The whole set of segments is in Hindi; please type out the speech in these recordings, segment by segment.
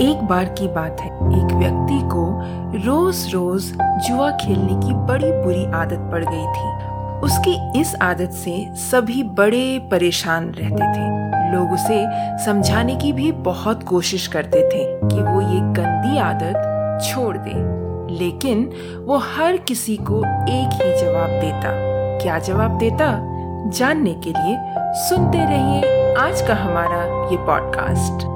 एक बार की बात है। एक व्यक्ति को रोज रोज जुआ खेलने की बड़ी बुरी आदत पड़ गई थी। उसकी इस आदत से सभी बड़े परेशान रहते थे। लोग उसे समझाने की भी बहुत कोशिश करते थे कि वो ये गंदी आदत छोड़ दे। लेकिन वो हर किसी को एक ही जवाब देता। क्या जवाब देता? जानने के लिए सुनते रहिए आज का हमारा ये podcast.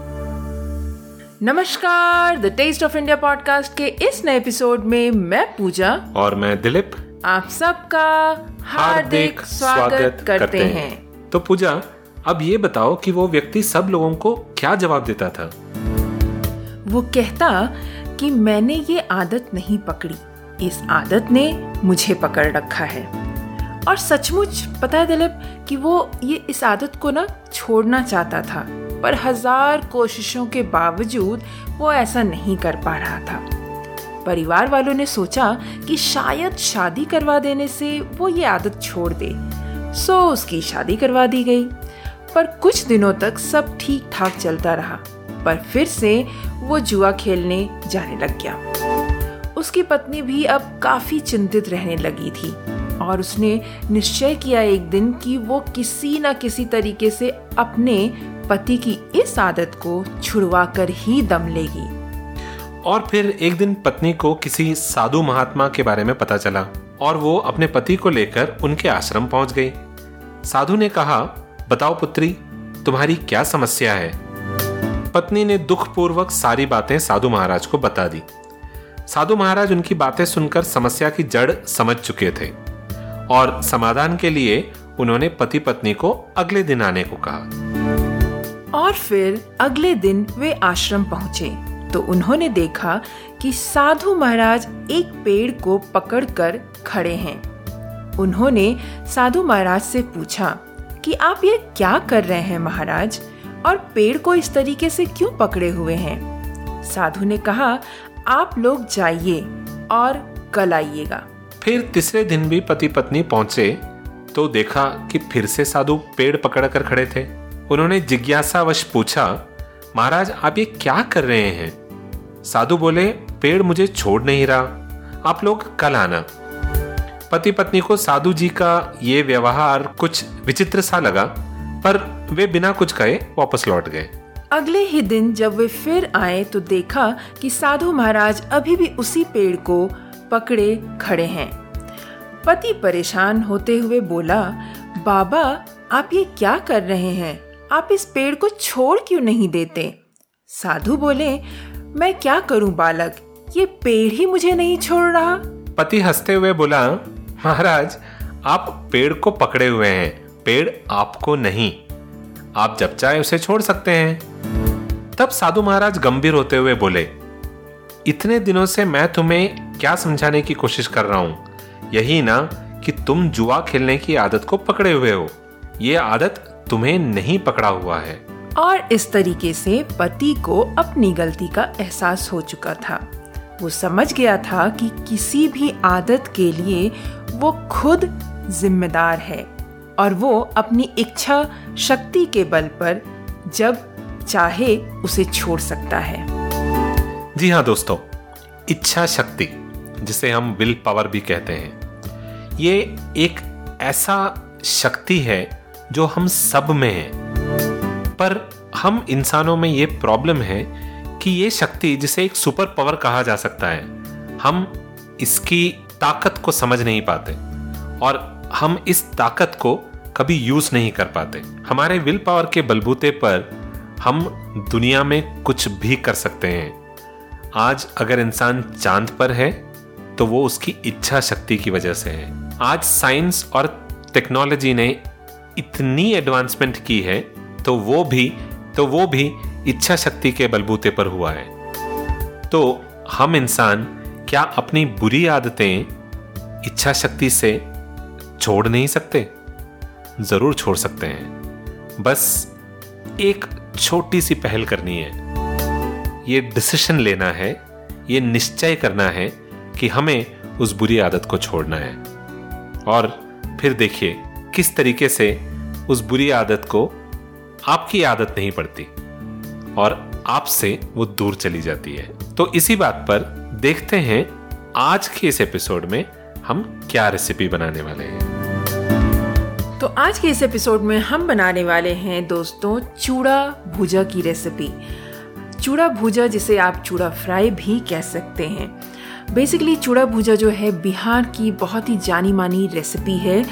नमस्कार the taste of India podcast के इस नए एपिसोड में मैं पूजा और मैं दिलीप। आप सबका हार्दिक स्वागत करते हैं। तो पूजा अब ये बताओ कि वो व्यक्ति सब लोगों को क्या जवाब देता था? वो कहता कि मैंने ये आदत नहीं पकड़ी। इस आदत ने मुझे पकड़ रखा है। और सचमुच पता है दिलीप कि वो ये इस आदत को ना छोड़ना चाहता था। पर हज़ार कोशिशों के बावजूद वो ऐसा नहीं कर पा रहा था। परिवार वालों ने सोचा कि शायद शादी करवा देने से वो ये आदत छोड़ दे। सो उसकी शादी करवा दी गई। पर कुछ दिनों तक सब ठीक ठाक चलता रहा, पर फिर से वो जुआ खेलने जाने लग गया। उसकी पत्नी भी अब काफ़ी चिंतित रहने लगी थी। और उसने निश्चय किया एक दिन कि वो किसी न किसी तरीके से अपने पति की इस आदत को छुड़वा कर ही दम लेगी। और फिर एक दिन पत्नी को किसी साधु महात्मा के बारे में पता चला और वो अपने पति को लेकर उनके आश्रम पहुँच गई। साधु ने कहा, बताओ पुत्री, तुम्हारी क्या समस्या है? पत्नी ने दुख पूर्वक सारी बातें साधु महाराज को बता दी। साधु महाराज उनकी बातें सुनकर समस्या की जड़ समझ चुके थे। और समाधान के लिए उन्होंने पति पत्नी को अगले दिन आने को कहा। और फिर अगले दिन वे आश्रम पहुँचे तो उन्होंने देखा कि साधु महाराज एक पेड़ को पकड़कर खड़े हैं। उन्होंने साधु महाराज से पूछा कि आप ये क्या कर रहे हैं महाराज? और पेड़ को इस तरीके से क्यों पकड़े हुए हैं? साधु ने कहा, आप लोग जाइए और कल आइएगा। फिर तीसरे दिन भी पति पत्नी पहुँचे तो देखा कि फिर से साधु पेड़ पकड़ कर खड़े थे। उन्होंने जिज्ञासावश पूछा, महाराज, आप ये क्या कर रहे हैं? साधु बोले, पेड़ मुझे छोड़ नहीं रहा, आप लोग कल आना। पति पत्नी को साधु जी का ये व्यवहार कुछ विचित्र सा लगा, पर वे बिना कुछ कहे वापस लौट गए। अगले ही दिन जब वे फिर आए तो देखा कि साधु महाराज अभी भी उसी पेड़ को पकड़े खड़े हैं। पति परेशान होते हुए बोला, बाबा, आप ये क्या कर रहे हैं? आप इस पेड़ को छोड़ क्यों नहीं देते? साधु बोले, मैं क्या करूँ बालक? ये पेड़ ही मुझे नहीं छोड़ रहा। पति हँसते हुए बोला, महाराज, आप पेड़ को पकड़े हुए हैं। पेड़ आपको नहीं। आप जब चाहे उसे छोड़ सकते हैं। तब साधु महाराज गंभीर होते हुए बोले, इतने दिनों से मैं तुम्हें क्या समझाने की कोशिश कर रहा हूँ? यही ना कि तुम जुआ खेलने की आदत को पकड़े हुए हो। ये आदत तुम्हें नहीं पकड़ा हुआ है। और इस तरीके से पति को अपनी गलती का एहसास हो चुका था। वो समझ गया था कि किसी भी आदत के लिए वो खुद जिम्मेदार है और वो अपनी इच्छा शक्ति के बल पर जब चाहे उसे छोड़ सकता है। जी हाँ दोस्तों इच्छा शक्ति। जिसे हम विल पावर भी कहते हैं। ये एक ऐसा शक्ति है जो हम सब में है। पर हम इंसानों में ये प्रॉब्लम है कि ये शक्ति, जिसे एक सुपर पावर कहा जा सकता है, हम इसकी ताकत को समझ नहीं पाते और हम इस ताकत को कभी यूज़ नहीं कर पाते। हमारे विल पावर के बलबूते पर हम दुनिया में कुछ भी कर सकते हैं। आज अगर इंसान चाँद पर है तो वो उसकी इच्छा शक्ति की वजह से है। आज साइंस और टेक्नोलॉजी ने इतनी एडवांसमेंट की है तो वो भी तो वो भी इच्छा शक्ति के बलबूते पर हुआ है। तो हम इंसान क्या अपनी बुरी आदतें इच्छा शक्ति से छोड़ नहीं सकते? ज़रूर छोड़ सकते हैं। बस एक छोटी सी पहल करनी है। ये डिसीशन लेना है, ये निश्चय करना है कि हमें उस बुरी आदत को छोड़ना है। और फिर देखिए, किस तरीके से उस बुरी आदत को आपकी आदत नहीं पड़ती और आपसे वो दूर चली जाती है। तो इसी बात पर देखते हैं आज के इस एपिसोड में हम क्या रेसिपी बनाने वाले हैं। तो आज के इस एपिसोड में हम बनाने वाले हैं दोस्तों चूड़ा भुजा की रेसिपी चूड़ा भुजा जिसे आप चूड़ा फ्राई भी कह सकते हैं। बेसिकली चूड़ा भूजा जो है बिहार की बहुत ही जानी मानी रेसिपी है।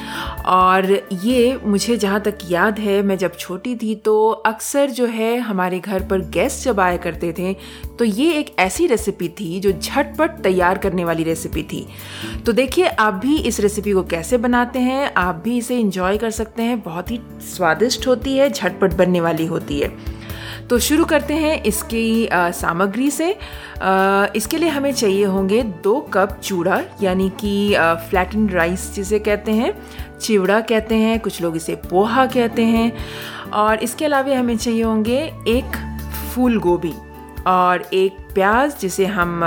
और ये मुझे जहाँ तक याद है, मैं जब छोटी थी तो अक्सर जो है हमारे घर पर गेस्ट जब आया करते थे तो ये एक ऐसी रेसिपी थी जो झटपट तैयार करने वाली रेसिपी थी। तो देखिए, आप भी इस रेसिपी को कैसे बनाते हैं, आप भी इसे इंजॉय कर सकते हैं। बहुत ही स्वादिष्ट होती है, झटपट बनने वाली होती है। तो शुरू करते हैं इसकी सामग्री से। इसके लिए हमें चाहिए होंगे दो कप चूड़ा, यानी कि फ्लैटन राइस जिसे कहते हैं। चिवड़ा कहते हैं, कुछ लोग इसे पोहा कहते हैं। और इसके अलावा हमें चाहिए होंगे एक फूल गोभी और एक प्याज जिसे हम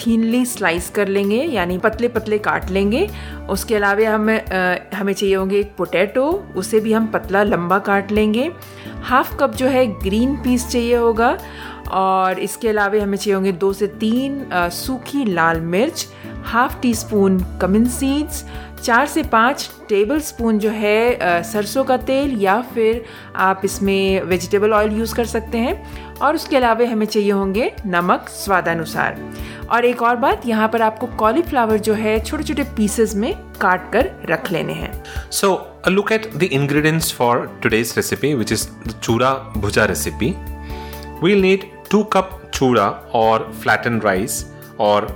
थीनली स्लाइस कर लेंगे, यानी पतले पतले काट लेंगे। उसके अलावा हमें हमें चाहिए होंगे एक पोटैटो उसे भी हम पतला लंबा काट लेंगे। हाफ़ कप जो है ग्रीन पीस चाहिए होगा, और इसके अलावा हमें चाहिए होंगे दो से तीन सूखी लाल मिर्च। Half teaspoon cumin seeds चार से पाँच टेबल स्पून जो है सरसों का तेल या फिर आप इसमें वेजिटेबल ऑयल यूज़ कर सकते हैं। और उसके अलावा हमें चाहिए होंगे नमक स्वादानुसार। और एक और बात, यहाँ पर आपको कॉलीफ्लावर जो है छोटे छोटे पीसेस में काट कर रख लेने हैं। So look at the ingredients for today's recipe which is chuda bhuja recipe we'll need two cup chuda और फ्लैटन राइस और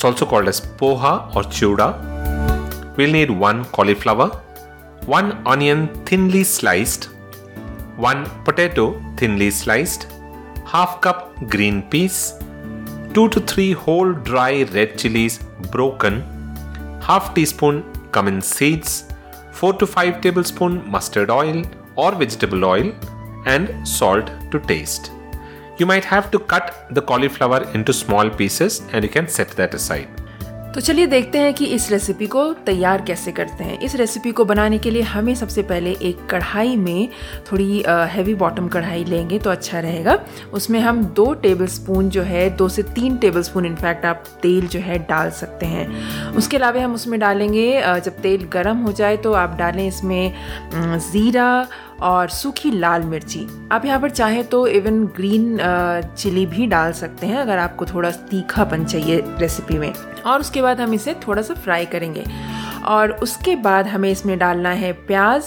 it's also called as poha or chuda we'll need one cauliflower one onion thinly sliced one potato thinly sliced half cup green peas 2 to 3 whole dry red chilies broken half teaspoon cumin seeds 4 to 5 tablespoon mustard oil or vegetable oil and salt to taste you might have to cut the cauliflower into small pieces and you can set that aside तो चलिए देखते हैं कि इस रेसिपी को तैयार कैसे करते हैं। इस रेसिपी को बनाने के लिए हमें सबसे पहले एक कढ़ाई में थोड़ी हैवी बॉटम कढ़ाई लेंगे तो अच्छा रहेगा। उसमें हम दो टेबल स्पून जो है, दो से तीन टेबल स्पून इनफैक्ट आप तेल जो है डाल सकते हैं। उसके अलावा हम उसमें डालेंगे जब तेल गर्म हो जाए तो आप डालें इसमें ज़ीरा और सूखी लाल मिर्ची। आप यहाँ पर चाहें तो इवन ग्रीन चिली भी डाल सकते हैं, अगर आपको थोड़ा तीखापन चाहिए रेसिपी में। और उसके बाद हम इसे थोड़ा सा फ्राई करेंगे। और उसके बाद हमें इसमें डालना है प्याज,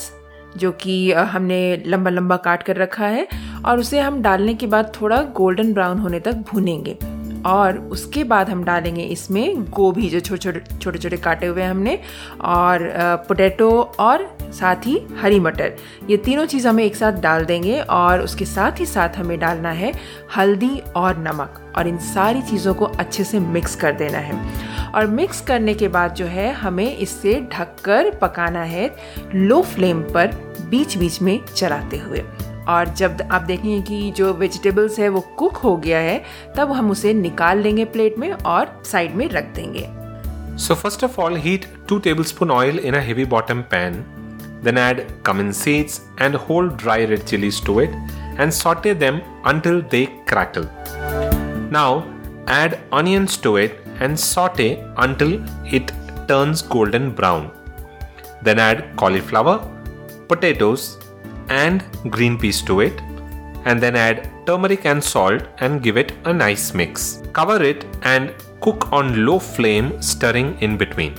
जो कि हमने लंबा लंबा काट कर रखा है, और उसे हम डालने के बाद थोड़ा गोल्डन ब्राउन होने तक भूनेंगे। और उसके बाद हम डालेंगे इसमें गोभी, जो छोटे छोटे छोटे छोटे काटे हुए हमने, और पोटैटो और साथ ही हरी मटर। ये तीनों चीज़ हमें एक साथ डाल देंगे और उसके साथ ही साथ हमें डालना है हल्दी और नमक, और इन सारी चीज़ों को अच्छे से मिक्स कर देना है। और मिक्स करने के बाद जो है हमें इससे ढककर पकाना है लो फ्लेम पर बीच बीच में चलाते हुए। और जब आप देखेंगे कि जो वेजिटेबल्स है वो कुक हो गया है, तब हम उसे निकाल लेंगे प्लेट में और साइड में रख देंगे। So first of all heat two tablespoon oil in heavy bottom pan then add cumin seeds and whole dry red chillies to it and saute them until they crackle now add onions to it and saute until it turns golden brown then add cauliflower potatoes and green peas to it and then add turmeric and salt and give it a nice mix. Cover it and cook on low flame, stirring in between.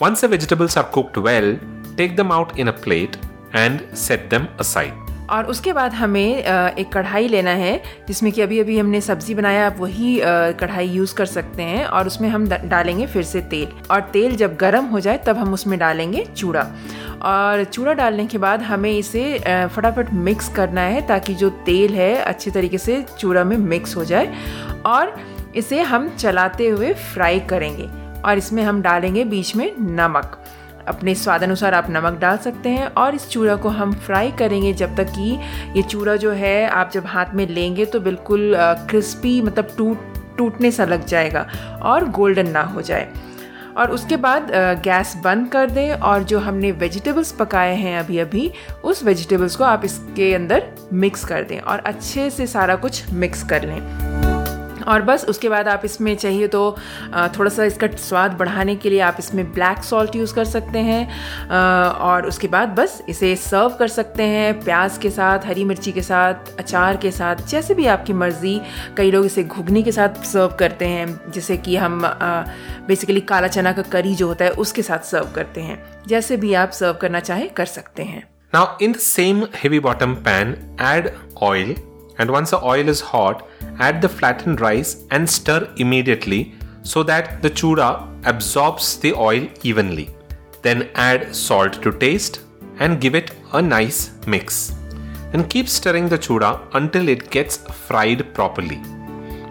Once the vegetables are cooked well, take them out in a plate and set them aside. और उसके बाद हमें एक कढ़ाई लेना है, जिसमें कि अभी अभी हमने सब्ज़ी बनाया, आप वही कढ़ाई यूज़ कर सकते हैं और उसमें हम डालेंगे फिर से तेल। और तेल जब गर्म हो जाए, तब हम उसमें डालेंगे चूड़ा। और चूड़ा डालने के बाद हमें इसे फटाफट मिक्स करना है, ताकि जो तेल है, अच्छे तरीके से चूड़ा में मिक्स हो जाए। और इसे हम चलाते हुए फ्राई करेंगे। और इसमें हम डालेंगे बीच में नमक। अपने स्वाद अनुसार आप नमक डाल सकते हैं और इस चूड़ा को हम फ्राई करेंगे जब तक कि ये चूड़ा जो है आप जब हाथ में लेंगे तो बिल्कुल क्रिस्पी मतलब टूट, टूटने सा लग जाएगा और गोल्डन ना हो जाए। और उसके बाद गैस बंद कर दें और जो हमने वेजिटेबल्स पकाए हैं अभी अभी उस वेजिटेबल्स को आप इसके अंदर मिक्स कर दें और अच्छे से सारा कुछ मिक्स कर लें। और बस उसके बाद आप इसमें चाहिए तो थोड़ा सा इसका स्वाद बढ़ाने के लिए आप इसमें ब्लैक सॉल्ट यूज़ कर सकते हैं। और उसके बाद बस इसे सर्व कर सकते हैं प्याज के साथ हरी मिर्ची के साथ अचार के साथ जैसे भी आपकी मर्ज़ी। कई लोग इसे घुगनी के साथ सर्व करते हैं जैसे कि हम बेसिकली काला चना का करी जो होता है उसके साथ सर्व करते हैं। जैसे भी आप सर्व करना चाहें कर सकते हैं। Now, in the same heavy bottom pan, add oil, and once the oil is hot, add the flattened rice and stir immediately so that the chura absorbs the oil evenly. Then add salt to taste and give it a nice mix. Then keep stirring the chura until it gets fried properly.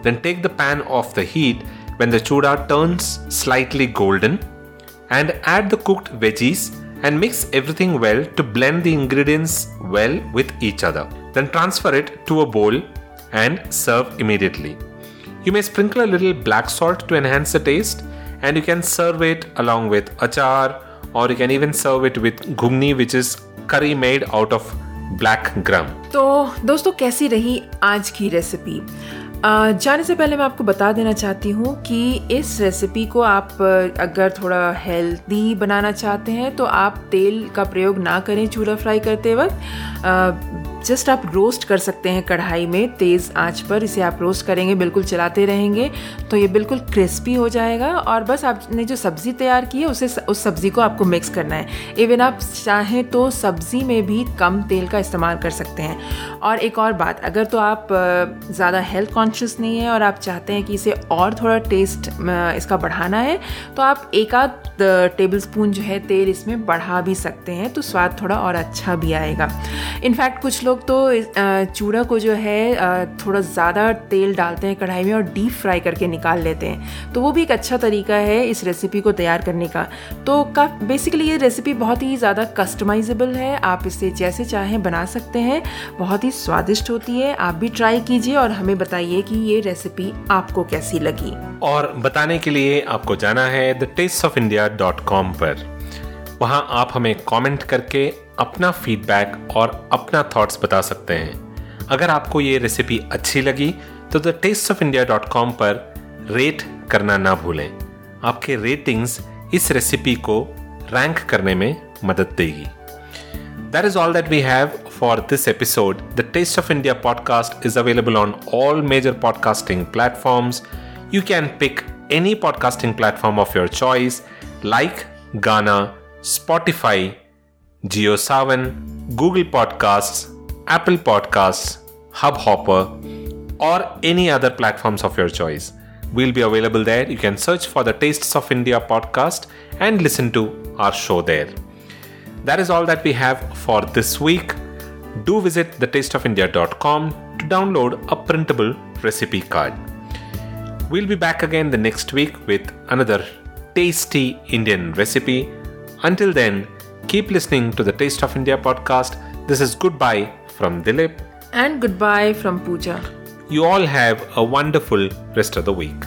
Then take the pan off the heat when the chura turns slightly golden and add the cooked veggies and mix everything well to blend the ingredients well with each other. Then transfer it to a bowl and serve immediately. You may sprinkle a little black salt to enhance the taste, and you can serve it along with achar, or you can even serve it with ghugni, which is curry made out of black gram. तो दोस्तों कैसी रही आज की रेसिपी जाने से पहले मैं आपको बता देना चाहती हूँ कि इस रेसिपी को आप अगर थोड़ा हेल्दी बनाना चाहते हैं तो आप तेल का प्रयोग ना करें चूड़ा फ्राई करते वक्त जस्ट आप रोस्ट कर सकते हैं कढ़ाई में, तेज़ आँच पर इसे आप रोस्ट करेंगे, बिल्कुल चलाते रहेंगे तो ये बिल्कुल क्रिस्पी हो जाएगा और बस आपने जो सब्ज़ी तैयार की है, उसे उस सब्ज़ी को आपको मिक्स करना है। इवन आप चाहें तो सब्ज़ी में भी कम तेल का इस्तेमाल कर सकते हैं। और एक और बात, अगर तो आप ज़्यादा हेल्थ कॉन्शियस नहीं है और आप चाहते हैं कि इसे और थोड़ा टेस्ट इसका बढ़ाना है तो आप एक आध टेबल स्पून जो है तेल इसमें बढ़ा भी सकते हैं तो स्वाद थोड़ा और अच्छा भी आएगा। इनफैक्ट कुछ लोग तो चूड़ा को जो है थोड़ा ज़्यादा तेल डालते हैं कढ़ाई में और डीप फ्राई करके निकाल लेते हैं। तो वो भी एक अच्छा तरीका है इस रेसिपी को तैयार करने का। तो का बेसिकली ये रेसिपी बहुत ही ज़्यादा कस्टमाइजेबल है। आप इसे जैसे चाहें बना सकते हैं, बहुत ही स्वादिष्ट होती है। आप भी ट्राई कीजिए और हमें बताइए कि ये रेसिपी आपको कैसी लगी। और बताने के लिए आपको जाना है the taste of India dot com पर। वहाँ आप हमें कमेंट करके अपना फीडबैक और अपना थॉट्स बता सकते हैं। अगर आपको ये रेसिपी अच्छी लगी तो the taste of India dot com पर रेट करना ना भूलें। आपके रेटिंग्स इस रेसिपी को रैंक करने में मदद देगी। That is all that we have for this episode the taste of India podcast is available on all major podcasting platform you can pick any podcasting platform of your choice like Gaana Spotify GeoSavan, Google Podcasts, Apple Podcasts, Hubhopper, or any other platforms of your choice. We'll be available there. You can search for the Tastes of India podcast and listen to our show there. That is all that we have for this week. Do visit thetasteofindia.com to download a printable recipe card. We'll be back again the next week with another tasty Indian recipe. Until then, keep listening to the Taste of India podcast. This is goodbye from Dilip. And goodbye from Pooja. You all have a wonderful rest of the week.